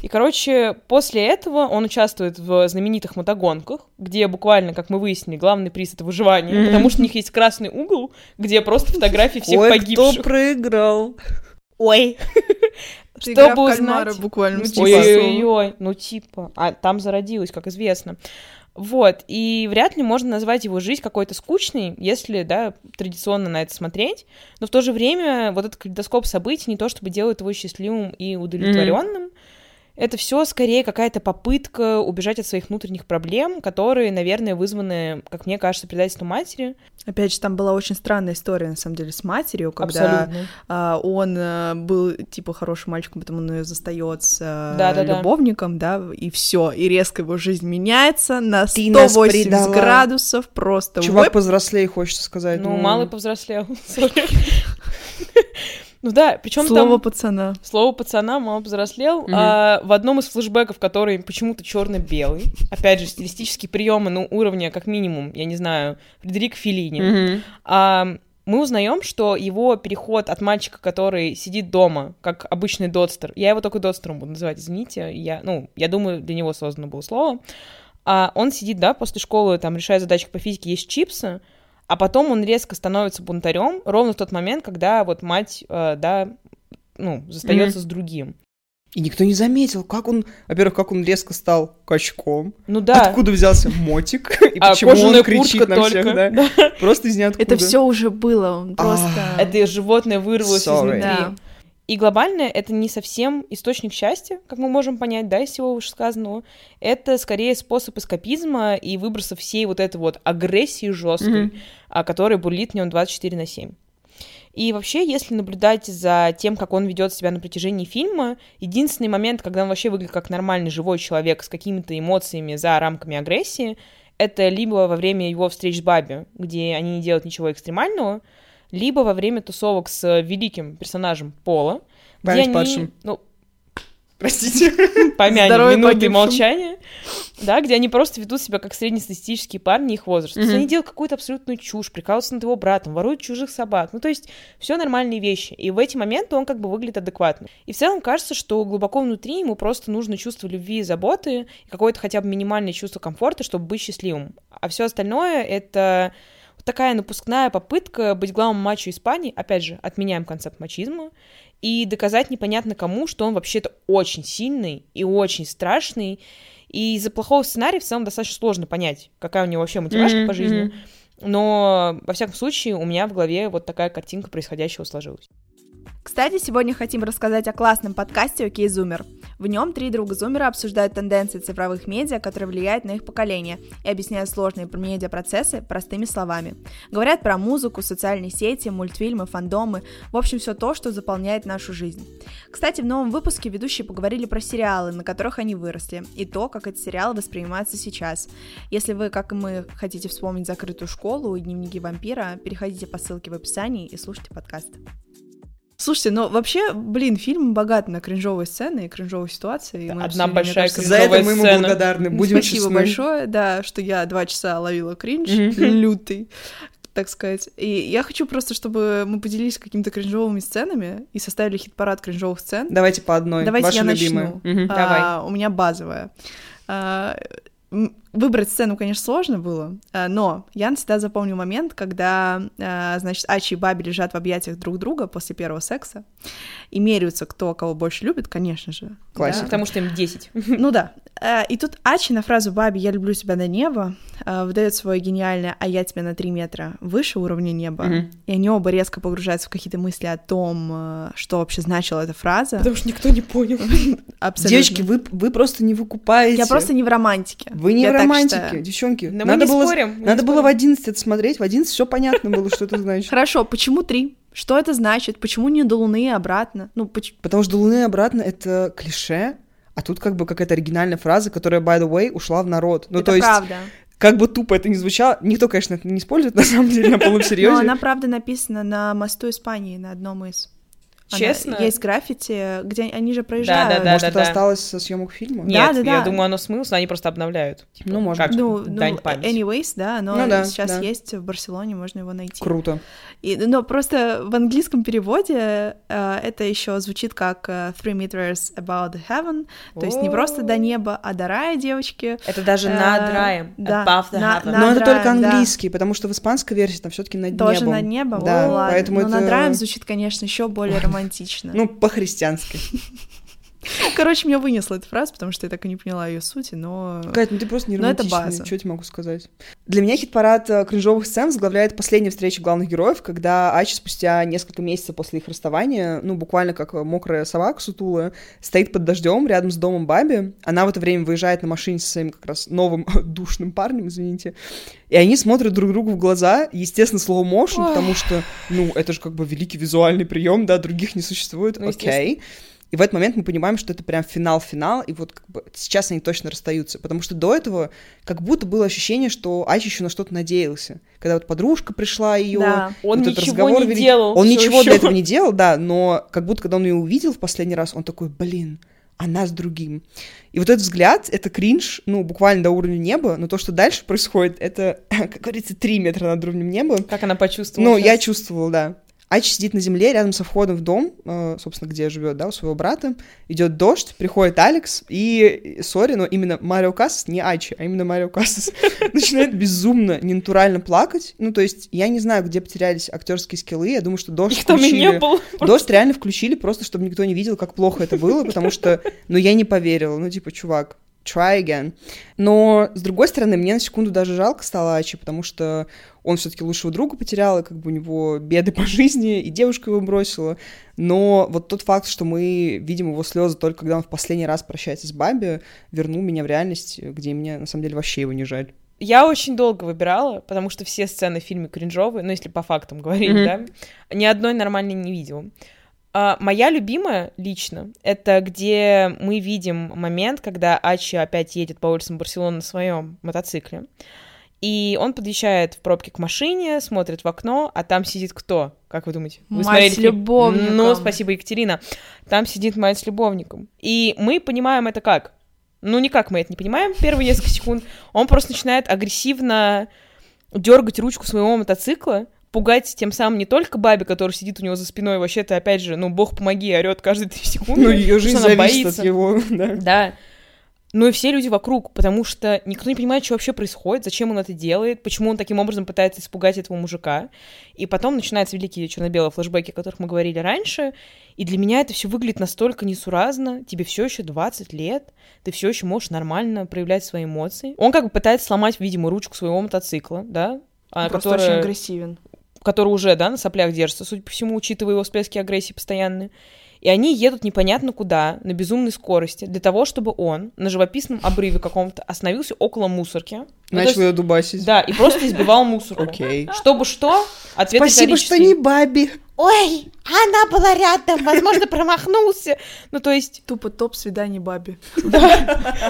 И, короче, после этого он участвует в знаменитых мотогонках, где буквально, как мы выяснили, главный приз — это выживание, потому что у них есть красный угол, где просто фотографии всех Ой, погибших. кто проиграл? Ой. (laughs) Чтобы узнать... буквально. Ну, типа. Ой-ой-ой, ну типа, а там зародилась, как известно. Вот, и вряд ли можно назвать его жизнь какой-то скучной, если, да, традиционно на это смотреть, но в то же время вот этот калейдоскоп событий не то чтобы делает его счастливым и удовлетворенным, это все скорее какая-то попытка убежать от своих внутренних проблем, которые, наверное, вызваны, как мне кажется, предательством матери. Опять же, там была очень странная история, на самом деле, с матерью, когда а, он а, был, типа, хорошим мальчиком, потом он ее застает с а, Да-да-да. любовником, да, и все, и резко его жизнь меняется на Ты нас 180 предала. градусов, просто Чувак whip. повзрослее, хочется сказать. Ну, малый повзрослел. (laughs) (laughs) Ну да, причем Слово там... пацана. Слово пацана мало повзрослел. Мгм. А, в одном из флешбеков, который почему-то черно-белый, опять же, стилистические приемы, ну, уровня, как минимум, я не знаю, Фредерик Феллини, Мгм. а, мы узнаем, что его переход от мальчика, который сидит дома, как обычный додстер, я его только додстером буду называть, извините, я, ну, я думаю, для него создано было слово, а он сидит, да, после школы, там, решает задачки по физике, есть чипсы, а потом он резко становится бунтарем ровно в тот момент, когда вот мать, э, да, ну, застается с другим. И никто не заметил, как он... Во-первых, как он резко стал качком. Ну да. Откуда взялся мотик? (laughs) И А почему он кричит на всех, да? Да. Просто из ниоткуда. Это все уже было, он А, просто... Это животное вырвалось Sorry. изнутри. Да. И глобально это не совсем источник счастья, как мы можем понять, да, из всего вышесказанного. Это скорее способ эскапизма и выброса всей вот этой вот агрессии жесткой, а, которая бурлит в нем 24 на 7. И вообще, если наблюдать за тем, как он ведет себя на протяжении фильма, единственный момент, когда он вообще выглядит как нормальный живой человек с какими-то эмоциями за рамками агрессии, это либо во время его встреч с Баби, где они не делают ничего экстремального, либо во время тусовок с великим персонажем Пола, где Память они, падшим. ну, Простите. (laughs) помянем Здоровье минуты погибшим. молчания, да, где они просто ведут себя как среднестатистические парни их возраста. То есть они делают какую-то абсолютную чушь, прикалываются над его братом, воруют чужих собак. Ну, то есть все нормальные вещи. И в эти моменты он как бы выглядит адекватно. И в целом кажется, что глубоко внутри ему просто нужно чувство любви и заботы, и какое-то хотя бы минимальное чувство комфорта, чтобы быть счастливым. А все остальное — это такая напускная попытка быть главным мачо Испании, опять же, отменяем концепт мачизма, и доказать непонятно кому, что он вообще-то очень сильный и очень страшный, и из-за плохого сценария в целом достаточно сложно понять, какая у него вообще мотивашка Мгм, по жизни. Но, во всяком случае, у меня в голове вот такая картинка происходящего сложилась. Кстати, сегодня хотим рассказать о классном подкасте «Окей, Зумер». В нем три друга-зумера обсуждают тенденции цифровых медиа, которые влияют на их поколение, и объясняют сложные медиапроцессы простыми словами. Говорят про музыку, социальные сети, мультфильмы, фандомы, в общем, все то, что заполняет нашу жизнь. Кстати, в новом выпуске ведущие поговорили про сериалы, на которых они выросли, и то, как эти сериалы воспринимаются сейчас. Если вы, как и мы, хотите вспомнить закрытую школу и дневники вампира, переходите по ссылке в описании и слушайте подкаст. Слушайте, ну вообще, блин, фильм богат на кринжовые сцены и кринжовые ситуации. и Одна большая кажется, За это мы ему сцена. благодарны. Будем Спасибо честны. большое, да, что я два часа ловила кринж Мгм. лютый, так сказать. И я хочу просто, чтобы мы поделились какими-то кринжовыми сценами и составили хит-парад кринжовых сцен. Давайте по одной. Давайте Ваша я любимая. начну. Мгм. А, Давай. У меня базовая. А, Выбрать сцену, конечно, сложно было, а, но я всегда запомню момент, когда, а, значит, Ачи и Баби лежат в объятиях друг друга после первого секса и меряются, кто кого больше любит, конечно же. Классика. Да. Потому что им 10. Ну да. Э, И тут Ачи на фразу «Баби, я люблю тебя до неба» э, выдает свое гениальное «А я тебя на 3 метра выше уровня неба». Мгм. И они оба резко погружаются в какие-то мысли о том, э, что вообще значила эта фраза. Потому что никто не понял. (laughs) Абсолютно. Девочки, вы, вы просто не выкупаете. Я просто не в романтике. Вы не Я в так романтике, считаю. девчонки. Но мы надо не было, спорим, мы надо не было в спорим. 11 это смотреть. В 11 все понятно было, что это значит. Хорошо, почему три? Что это значит? Почему не до Луны и обратно? Ну, поч- Потому что до Луны обратно это клише, а тут как бы какая-то оригинальная фраза, которая, by the way, ушла в народ. Ну, это то есть, правда. как бы тупо это ни звучало, никто, конечно, это не использует, на самом деле, на полном Но серьезе. она, правда, написана на мосту Испании, на одном из. Она- Честно? Есть граффити, где они же проезжают. Да-да-да. Может, это осталось со съемок фильма? Нет, да, я да. думаю, оно смылось, но они просто обновляют. Типа, Ну, может как. Ну, дань ну, памяти. anyways, да, оно Ну да, сейчас да. есть в Барселоне, можно его найти. Круто. И, но просто в английском переводе э, это еще звучит как э, three meters above the heaven, то есть не просто до неба, а до рая, девочки. Это даже Э, над раем. да, Above the на- heaven. Но это только раем, да. английский, потому что в испанской версии там все таки над Тоже небом. над небом? Да, О, ладно. поэтому но это... над раем звучит, конечно, еще более романтично. Ну, по-христиански. (laughs) (laughs) Короче, меня вынесла эта фраза, потому что я так и не поняла ее сути, но... Кать, ну ты просто не Но это романтичная, база. что я тебе могу сказать? Для меня хит-парад э, кринжовых сцен возглавляет последняя встреча главных героев, когда Ачи спустя несколько месяцев после их расставания, ну, буквально как э, мокрая собака сутулая, стоит под дождем рядом с домом Баби. Она в это время выезжает на машине со своим как раз новым (laughs) душным парнем, извините. И они смотрят друг другу в глаза, естественно, slow motion, потому что, ну, это же как бы великий визуальный прием, да, других не существует, Ну, окей. И в этот момент мы понимаем, что это прям финал-финал, и вот как бы сейчас они точно расстаются. Потому что до этого как будто было ощущение, что Ачи еще на что-то надеялся. Когда вот подружка пришла ее, Да. Он вот этот ничего разговор не вели- делал Он ничего ещё. для этого не делал, да, но как будто когда он ее увидел в последний раз, он такой, блин, она с другим. И вот этот взгляд, это кринж, ну, буквально до уровня неба, но то, что дальше происходит, это, (laughs) как говорится, три метра над уровнем неба. Как она почувствовала? Ну, я щас? чувствовала, да. Ачи сидит на земле рядом со входом в дом, э, собственно, где живет, да, у своего брата. Идет дождь, приходит Алекс, и, сори, но именно Марио Кассас, не Ачи, а именно Марио Кассас, (laughs) начинает безумно, ненатурально плакать. Ну, то есть, я не знаю, где потерялись актерские скиллы, я думаю, что дождь Их там и включили. не было. (laughs) Дождь реально включили, просто чтобы никто не видел, как плохо это было, потому что, ну, я не поверила. Ну, типа, чувак, try again. Но, с другой стороны, мне на секунду даже жалко стало Ачи, потому что он все-таки лучшего друга потерял, и как бы у него беды по (laughs) жизни, и девушка его бросила. Но вот тот факт, что мы видим его слезы только когда он в последний раз прощается с Баби, вернул меня в реальность, где мне, на самом деле, вообще его не жаль. Я очень долго выбирала, потому что все сцены в фильме кринжовые, ну, если по фактам говорить, Мгм. да, ни одной нормальной не видела. А, моя любимая лично, это где мы видим момент, когда Ачи опять едет по улицам Барселоны на своем мотоцикле, и он подъезжает в пробке к машине, смотрит в окно, а там сидит кто? Как вы думаете? Вы Мать смотрели с любовником. Ну, спасибо, Екатерина. Там сидит мать с любовником. И мы понимаем это как? Ну, никак мы это не понимаем первые несколько секунд. Он просто начинает агрессивно дергать ручку своего мотоцикла, пугать тем самым не только Баби, который сидит у него за спиной, вообще-то, опять же, ну, бог помоги, орет каждые три секунды. Ну, ее жизнь она зависит боится. от его, (laughs) да. Да. Ну и все люди вокруг, потому что никто не понимает, что вообще происходит, зачем он это делает, почему он таким образом пытается испугать этого мужика. И потом начинаются великие черно-белые флешбеки, о которых мы говорили раньше. И для меня это все выглядит настолько несуразно. Тебе все еще 20 лет, ты все еще можешь нормально проявлять свои эмоции. Он как бы пытается сломать, видимо, ручку своего мотоцикла, да? а, Просто которая- очень агрессивен. Который уже, да, на соплях держится, судя по всему, учитывая его всплески агрессии постоянные. И они едут непонятно куда, на безумной скорости, для того, чтобы он на живописном обрыве каком-то остановился около мусорки. Ну, Начал есть- ее дубасить. Да, и просто избивал мусорку. Окей. Чтобы что? Ответ Спасибо, что не Баби. Ой, она была рядом, возможно, промахнулся. Ну, то есть, Тупо топ свиданий Баби.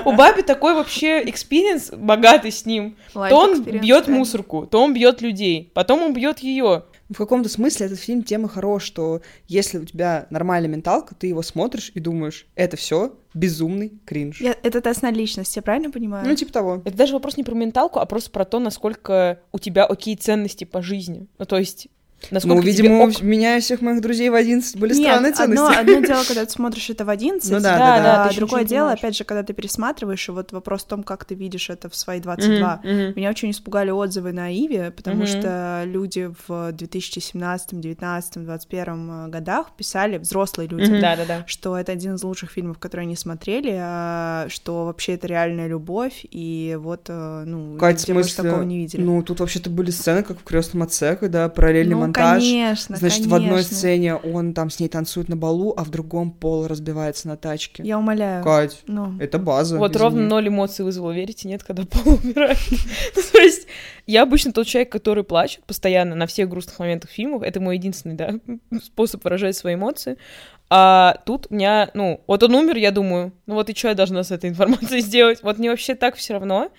у Баби такой вообще experience богатый с ним. Life То он бьет реально. мусорку, то он бьет людей, потом он бьет ее. В каком-то смысле этот фильм тема хорош, что если у тебя нормальная менталка, ты его смотришь и думаешь, это все безумный кринж. Я- Это тест на личность, я правильно понимаю? Ну, типа того. Это даже вопрос не про менталку, а просто про то, насколько у тебя окей ценности по жизни. Ну, то есть, насколько Ну, видимо, ок- у меня и всех моих друзей в 11 были Нет, странные одно, ценности. одно (laughs) дело, когда ты смотришь это в 11, Ну да, да, да, а ты ещё другое дело, понимаешь. опять же, когда ты пересматриваешь, и вот вопрос в том, как ты видишь это в свои 22. Мгм, мгм. Меня очень испугали отзывы на Иви, потому Мгм. что люди в 2017, 2019, 2021 годах писали, взрослые люди, Мгм. Да-да-да. что это один из лучших фильмов, которые они смотрели, а, что вообще это реальная любовь, и вот, э, ну, Кать, больше смысле, такого не видели. Ну, тут вообще-то были сцены, как в крестном отце, когда параллельный Ну, монтаж. конечно, Значит, в одной конечно. сцене он там с ней танцует на балу, а в другом пол разбивается на тачке. Я умоляю. Кать, Ну, это база. Вот извини. ровно ноль эмоций вызвало, верите, нет, когда Пол умирает. (laughs) Ну, То есть, я обычно тот человек, который плачет постоянно на всех грустных моментах фильмов. Это мой единственный, да, (laughs) способ выражать свои эмоции. А тут у меня, ну, вот он умер, я думаю, ну вот и что я должна с этой информацией (laughs) сделать? Вот мне вообще так все равно.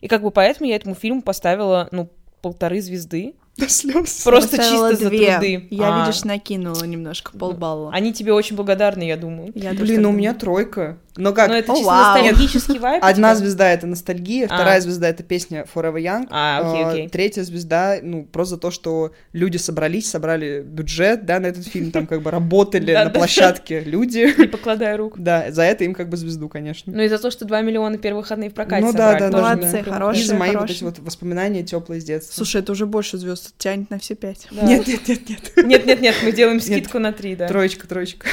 И как бы поэтому я этому фильму поставила, ну, полторы звезды. До слез. Просто чисто за две. труды. Я, А. видишь, накинула немножко, полбалла. Они тебе очень благодарны, я думаю. Я Блин, ну у меня тройка. Но как? Но это О, чисто вау. ностальгический вайп. Одна звезда это ностальгия, А. вторая звезда это песня Forever Young. А, окей, а, окей. Третья звезда, ну, просто за то, что люди собрались, собрали бюджет, да, на этот фильм, там как бы работали (laughs) на площадке люди. Не покладая рук. (laughs) Да, за это им как бы звезду, конечно. Ну и за то, что 2 миллиона первых выходные в прокате Ну да, да, да. Молодцы, хорошие. И за мои вот эти вот воспоминания теплые с детства. Слушай, это уже больше звезд тянет на все пять. Нет, нет, нет, нет. Нет, нет, нет, мы делаем скидку на 3, да. Троечка, троечка.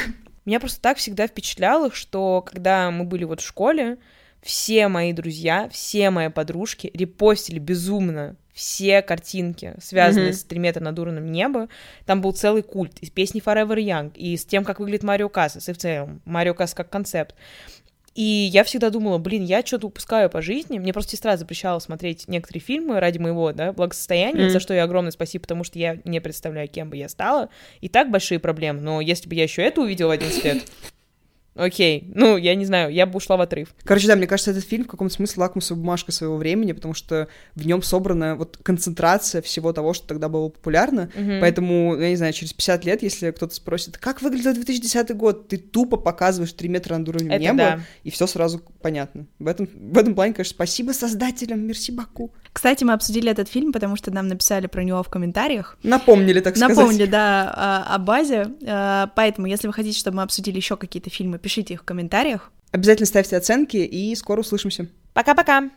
Меня просто так всегда впечатляло, что когда мы были вот в школе, все мои друзья, все мои подружки репостили безумно все картинки, связанные Мгм. с «Три метра над уровнем неба». Там был целый культ из песни Forever Young, и с тем, как выглядит Марио Кассас, и в целом Марио Кассас как концепт. И я всегда думала, блин, я что-то упускаю по жизни. Мне просто сестра запрещала смотреть некоторые фильмы ради моего, да, благосостояния, Мгм. за что я огромное спасибо, потому что я не представляю, кем бы я стала. И так большие проблемы, но если бы я еще это увидела в 11 лет, окей, ну, я не знаю, я бы ушла в отрыв. Короче, да, мне кажется, этот фильм в каком-то смысле лакмусовая бумажка своего времени, потому что в нем собрана вот концентрация всего того, что тогда было популярно. Мгм. Поэтому, я не знаю, через 50 лет, если кто-то спросит, как выглядел 2010 год, ты тупо показываешь 3 метра над уровнем Это неба, да. и все сразу понятно. В этом, в этом плане, конечно, спасибо создателям, мерси Баку. Кстати, мы обсудили этот фильм, потому что нам написали про него в комментариях. Напомнили, так сказать. Напомнили, да, о базе. А, Поэтому, если вы хотите, чтобы мы обсудили еще какие-то фильмы, пишите их в комментариях. Обязательно ставьте оценки, и скоро услышимся. Пока-пока!